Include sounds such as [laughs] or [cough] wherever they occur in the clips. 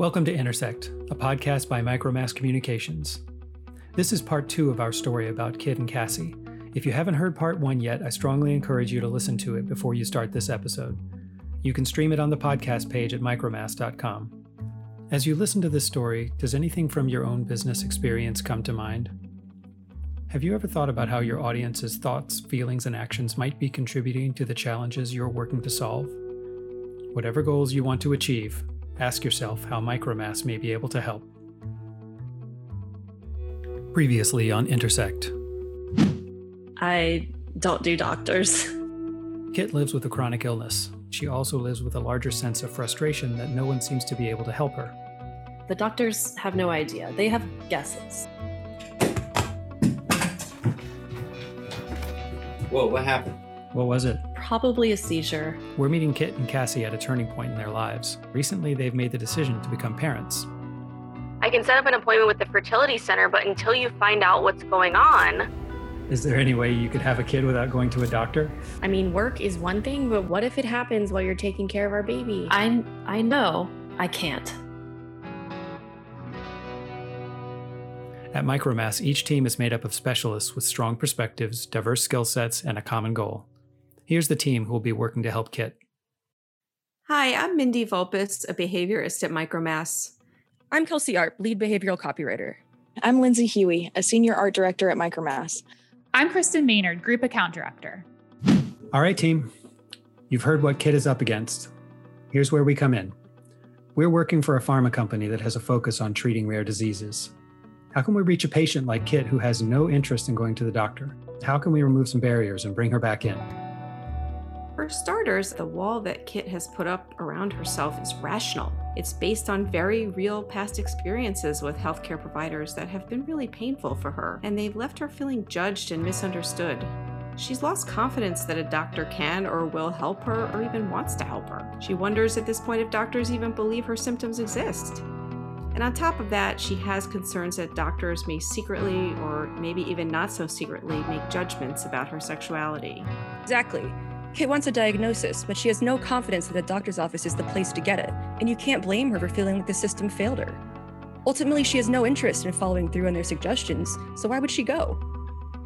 Welcome to Intersect, a podcast by Micromass Communications. This is part two of our story about Kit and Cassie. If you haven't heard part one yet, I strongly encourage you to listen to it before you start this episode. You can stream it on the podcast page at micromass.com. As you listen to this story, does anything from your own business experience come to mind? Have you ever thought about how your audience's thoughts, feelings, and actions might be contributing to the challenges you're working to solve? Whatever goals you want to achieve, ask yourself how Micromass may be able to help. Previously on Intersect. I don't do doctors. [laughs] Kit lives with a chronic illness. She also lives with a larger sense of frustration that no one seems to be able to help her. The doctors have no idea. They have guesses. Whoa, what happened? What was it? Probably a seizure. We're meeting Kit and Cassie at a turning point in their lives. Recently, they've made the decision to become parents. I can set up an appointment with the fertility center, but until you find out what's going on, Is there any way you could have a kid without going to a doctor? I mean, work is one thing, but what if it happens while you're taking care of our baby? I I know I can't. At Micromass, each team is made up of specialists with strong perspectives, diverse skill sets, and a common goal. Here's the team who will be working to help Kit. Hi, I'm Mindy Volpus, a behaviorist at Micromass. I'm Kelsey Arp, lead behavioral copywriter. I'm Lindsay Huey, a senior art director at Micromass. I'm Kristen Maynard, Group Account Director. All right, team. You've heard what Kit is up against. Here's where we come in. We're working for a pharma company that has a focus on treating rare diseases. How can we reach a patient like Kit who has no interest in going to the doctor? How can we remove some barriers and bring her back in? For starters, the wall that Kit has put up around herself is rational. It's based on very real past experiences with healthcare providers that have been really painful for her, and they've left her feeling judged and misunderstood. She's lost confidence that a doctor can or will help her or even wants to help her. She wonders at this point if doctors even believe her symptoms exist. And on top of that, she has concerns that doctors may secretly, or maybe even not so secretly, make judgments about her sexuality. Exactly. Kit wants a diagnosis, but she has no confidence that a doctor's office is the place to get it, and you can't blame her for feeling like the system failed her. Ultimately, she has no interest in following through on their suggestions, so why would she go?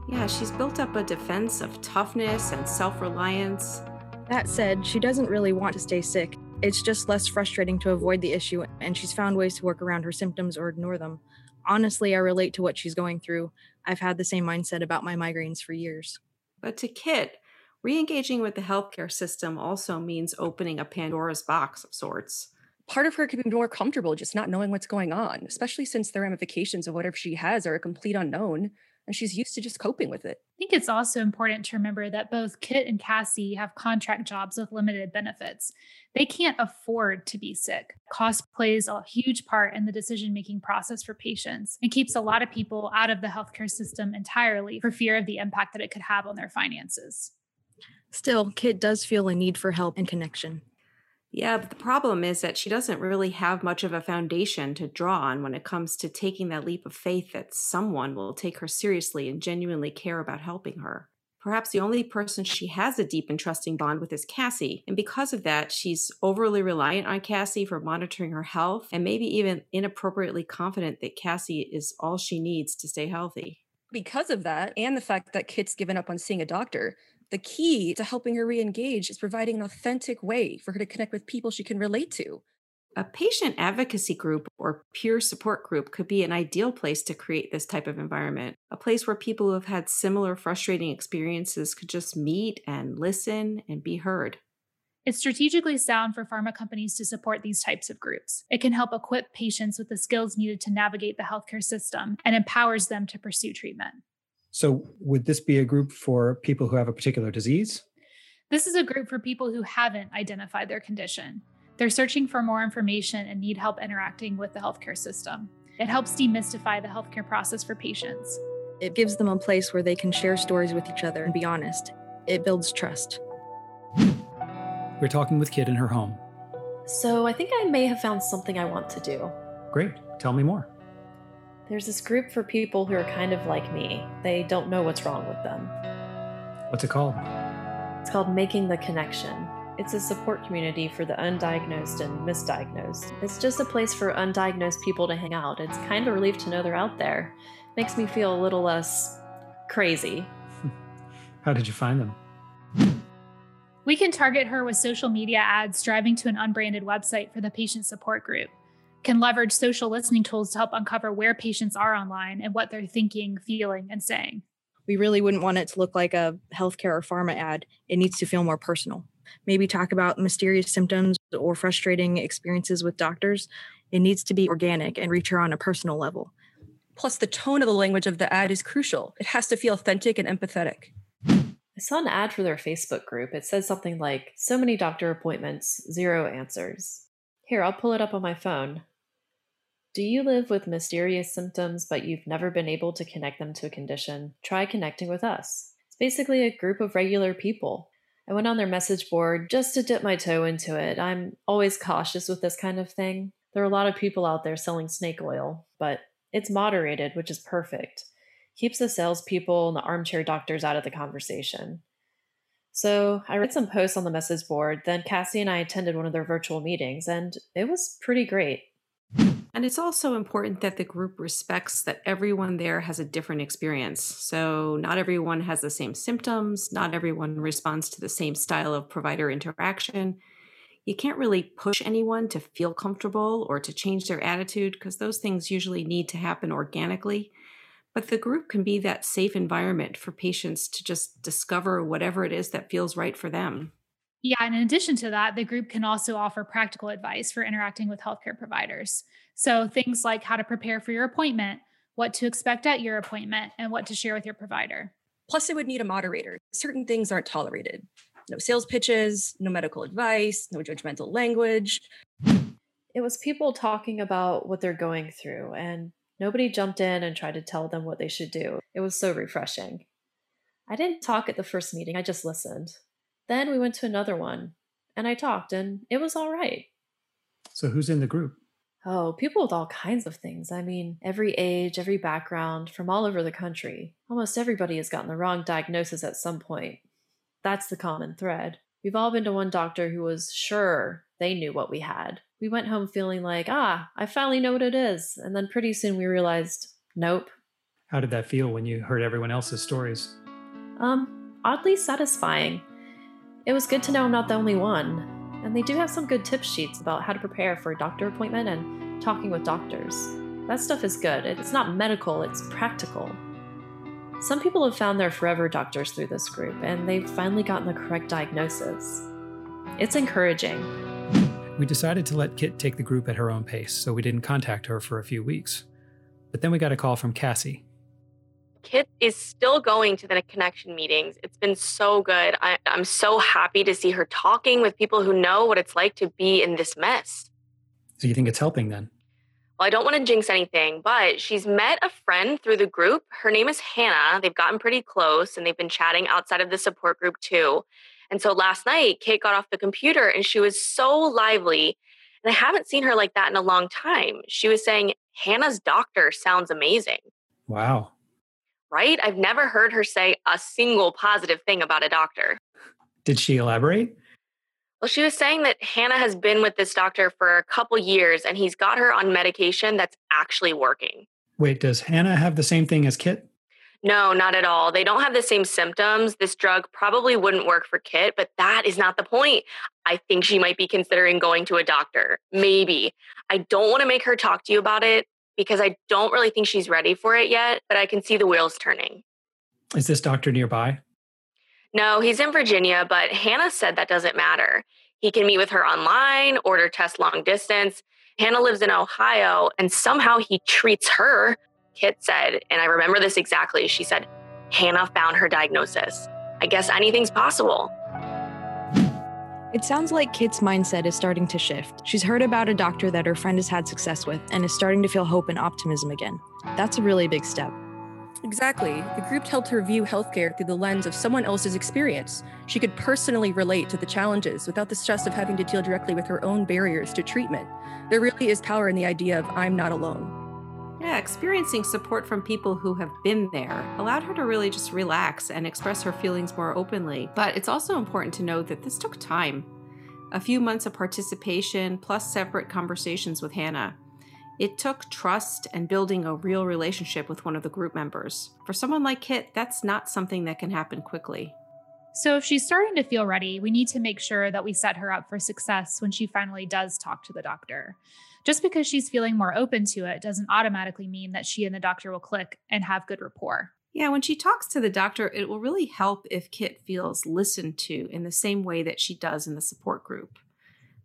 Yeah, she's built up a defense of toughness and self reliance. That said, she doesn't really want to stay sick. It's just less frustrating to avoid the issue, and she's found ways to work around her symptoms or ignore them. Honestly, I relate to what she's going through. I've had the same mindset about my migraines for years. But to Kit, re engaging with the healthcare system also means opening a Pandora's box of sorts. Part of her could be more comfortable just not knowing what's going on, especially since the ramifications of whatever she has are a complete unknown, and she's used to just coping with it. I think it's also important to remember that both Kit and Cassie have contract jobs with limited benefits. They can't afford to be sick. Cost plays a huge part in the decision making process for patients and keeps a lot of people out of the healthcare system entirely for fear of the impact that it could have on their finances. Still, Kit does feel a need for help and connection. Yeah, but the problem is that she doesn't really have much of a foundation to draw on when it comes to taking that leap of faith that someone will take her seriously and genuinely care about helping her. Perhaps the only person she has a deep and trusting bond with is Cassie, and because of that, she's overly reliant on Cassie for monitoring her health and maybe even inappropriately confident that Cassie is all she needs to stay healthy. Because of that, and the fact that Kit's given up on seeing a doctor, the key to helping her re engage is providing an authentic way for her to connect with people she can relate to. A patient advocacy group or peer support group could be an ideal place to create this type of environment. A place where people who have had similar frustrating experiences could just meet and listen and be heard. It's strategically sound for pharma companies to support these types of groups. It can help equip patients with the skills needed to navigate the healthcare system and empowers them to pursue treatment. So, would this be a group for people who have a particular disease? This is a group for people who haven't identified their condition. They're searching for more information and need help interacting with the healthcare system. It helps demystify the healthcare process for patients. It gives them a place where they can share stories with each other and be honest. It builds trust. We're talking with Kit in her home. So I think I may have found something I want to do. Great. Tell me more. There's this group for people who are kind of like me. They don't know what's wrong with them. What's it called? It's called Making the Connection. It's a support community for the undiagnosed and misdiagnosed. It's just a place for undiagnosed people to hang out. It's kind of a relief to know they're out there. Makes me feel a little less crazy. [laughs] How did you find them? We can target her with social media ads driving to an unbranded website for the patient support group. Can leverage social listening tools to help uncover where patients are online and what they're thinking, feeling, and saying. We really wouldn't want it to look like a healthcare or pharma ad. It needs to feel more personal. Maybe talk about mysterious symptoms or frustrating experiences with doctors. It needs to be organic and reach her on a personal level. Plus, the tone of the language of the ad is crucial. It has to feel authentic and empathetic. I saw an ad for their Facebook group. It said something like, So many doctor appointments, zero answers. Here, I'll pull it up on my phone. Do you live with mysterious symptoms, but you've never been able to connect them to a condition? Try connecting with us. It's basically a group of regular people. I went on their message board just to dip my toe into it. I'm always cautious with this kind of thing. There are a lot of people out there selling snake oil, but it's moderated, which is perfect. Keeps the salespeople and the armchair doctors out of the conversation. So I read some posts on the message board, then Cassie and I attended one of their virtual meetings, and it was pretty great. And it's also important that the group respects that everyone there has a different experience. So, not everyone has the same symptoms, not everyone responds to the same style of provider interaction. You can't really push anyone to feel comfortable or to change their attitude because those things usually need to happen organically. But the group can be that safe environment for patients to just discover whatever it is that feels right for them. Yeah, and in addition to that, the group can also offer practical advice for interacting with healthcare providers. So things like how to prepare for your appointment, what to expect at your appointment, and what to share with your provider. Plus, it would need a moderator. Certain things aren't tolerated. No sales pitches, no medical advice, no judgmental language. It was people talking about what they're going through, and nobody jumped in and tried to tell them what they should do. It was so refreshing. I didn't talk at the first meeting, I just listened. Then we went to another one, and I talked, and it was all right. So, who's in the group? Oh, people with all kinds of things. I mean, every age, every background, from all over the country. Almost everybody has gotten the wrong diagnosis at some point. That's the common thread. We've all been to one doctor who was sure they knew what we had. We went home feeling like, ah, I finally know what it is. And then pretty soon we realized, nope. How did that feel when you heard everyone else's stories? Um, oddly satisfying. It was good to know I'm not the only one. And they do have some good tip sheets about how to prepare for a doctor appointment and talking with doctors. That stuff is good. It's not medical, it's practical. Some people have found their forever doctors through this group, and they've finally gotten the correct diagnosis. It's encouraging. We decided to let Kit take the group at her own pace, so we didn't contact her for a few weeks. But then we got a call from Cassie, Kit is still going to the connection meetings. It's been so good. I, am so happy to see her talking with people who know what it's like to be in this mess. So you think it's helping then? Well, I don't want to jinx anything, but she's met a friend through the group. Her name is Hannah. They've gotten pretty close and they've been chatting outside of the support group too. And so last night, Kate got off the computer and she was so lively. And I haven't seen her like that in a long time. She was saying, Hannah's doctor sounds amazing. Wow right? I've never heard her say a single positive thing about a doctor. Did she elaborate? Well, she was saying that Hannah has been with this doctor for a couple years and he's got her on medication that's actually working. Wait, does Hannah have the same thing as Kit? No, not at all. They don't have the same symptoms. This drug probably wouldn't work for Kit, but that is not the point. I think she might be considering going to a doctor. Maybe. I don't want to make her talk to you about it because I don't really think she's ready for it yet, but I can see the wheels turning. Is this doctor nearby? No, he's in Virginia, but Hannah said that doesn't matter. He can meet with her online, order tests long distance. Hannah lives in Ohio, and somehow he treats her, Kit said. And I remember this exactly. She said, Hannah found her diagnosis. I guess anything's possible. It sounds like Kit's mindset is starting to shift. She's heard about a doctor that her friend has had success with and is starting to feel hope and optimism again. That's a really big step. Exactly. The group helped her view healthcare through the lens of someone else's experience. She could personally relate to the challenges without the stress of having to deal directly with her own barriers to treatment. There really is power in the idea of I'm not alone. Yeah, experiencing support from people who have been there allowed her to really just relax and express her feelings more openly. But it's also important to note that this took time. A few months of participation plus separate conversations with Hannah. It took trust and building a real relationship with one of the group members. For someone like Kit, that's not something that can happen quickly. So, if she's starting to feel ready, we need to make sure that we set her up for success when she finally does talk to the doctor. Just because she's feeling more open to it doesn't automatically mean that she and the doctor will click and have good rapport. Yeah, when she talks to the doctor, it will really help if Kit feels listened to in the same way that she does in the support group.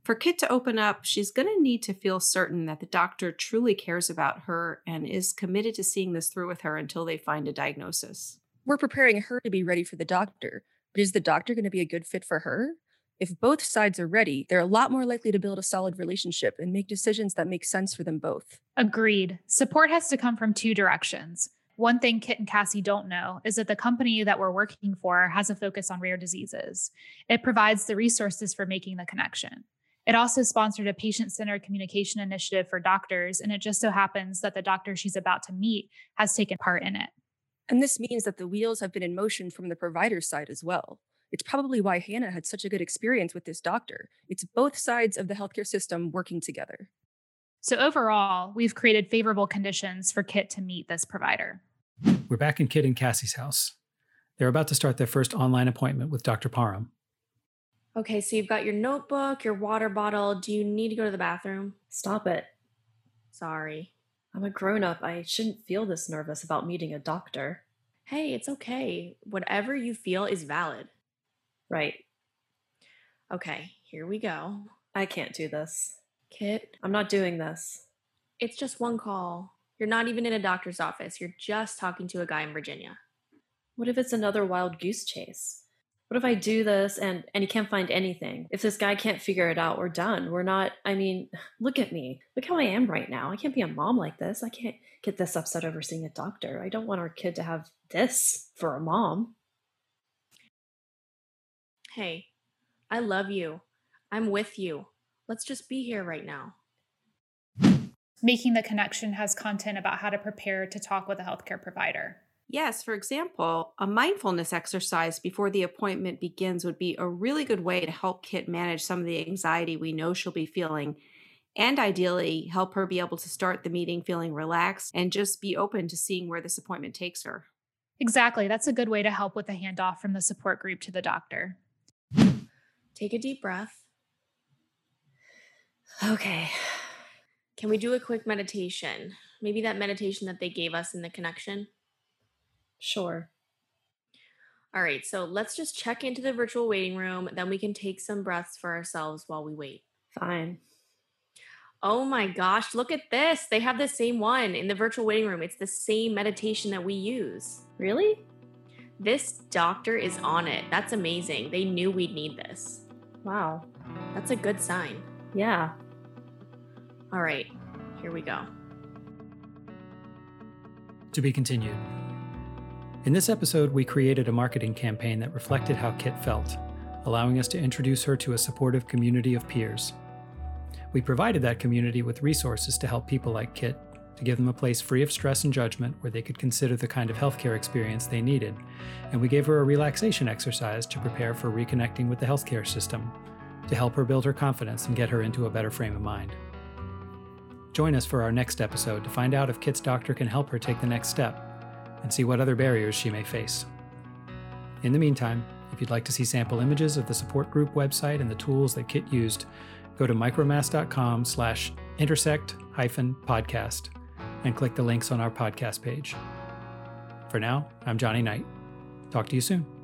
For Kit to open up, she's going to need to feel certain that the doctor truly cares about her and is committed to seeing this through with her until they find a diagnosis. We're preparing her to be ready for the doctor, but is the doctor going to be a good fit for her? If both sides are ready, they're a lot more likely to build a solid relationship and make decisions that make sense for them both. Agreed. Support has to come from two directions. One thing Kit and Cassie don't know is that the company that we're working for has a focus on rare diseases. It provides the resources for making the connection. It also sponsored a patient centered communication initiative for doctors, and it just so happens that the doctor she's about to meet has taken part in it. And this means that the wheels have been in motion from the provider's side as well. It's probably why Hannah had such a good experience with this doctor. It's both sides of the healthcare system working together. So, overall, we've created favorable conditions for Kit to meet this provider. We're back in Kit and Cassie's house. They're about to start their first online appointment with Dr. Parham. Okay, so you've got your notebook, your water bottle. Do you need to go to the bathroom? Stop it. Sorry. I'm a grown up. I shouldn't feel this nervous about meeting a doctor. Hey, it's okay. Whatever you feel is valid. Right. Okay, here we go. I can't do this. Kit, I'm not doing this. it's just one call. You're not even in a doctor's office. You're just talking to a guy in Virginia. What if it's another wild goose chase? What if I do this and and he can't find anything? If this guy can't figure it out, we're done. We're not I mean, [sighs] look at me. Look how I am right now. I can't be a mom like this. I can't get this upset over seeing a doctor. I don't want our kid to have this for a mom. Hey, I love you. I'm with you. Let's just be here right now. Making the connection has content about how to prepare to talk with a healthcare provider. Yes, for example, a mindfulness exercise before the appointment begins would be a really good way to help Kit manage some of the anxiety we know she'll be feeling, and ideally help her be able to start the meeting feeling relaxed and just be open to seeing where this appointment takes her. Exactly. That's a good way to help with the handoff from the support group to the doctor. Take a deep breath. Okay. Can we do a quick meditation? Maybe that meditation that they gave us in the connection? Sure. All right, so let's just check into the virtual waiting room. Then we can take some breaths for ourselves while we wait. Fine. Oh my gosh, look at this. They have the same one in the virtual waiting room. It's the same meditation that we use. Really? This doctor is on it. That's amazing. They knew we'd need this. Wow. That's a good sign. Yeah. All right, here we go. To be continued. In this episode, we created a marketing campaign that reflected how Kit felt, allowing us to introduce her to a supportive community of peers. We provided that community with resources to help people like Kit, to give them a place free of stress and judgment where they could consider the kind of healthcare experience they needed, and we gave her a relaxation exercise to prepare for reconnecting with the healthcare system, to help her build her confidence and get her into a better frame of mind. Join us for our next episode to find out if Kit's doctor can help her take the next step and see what other barriers she may face. In the meantime, if you'd like to see sample images of the support group website and the tools that Kit used, go to micromass.com slash intersect hyphen podcast and click the links on our podcast page. For now, I'm Johnny Knight. Talk to you soon.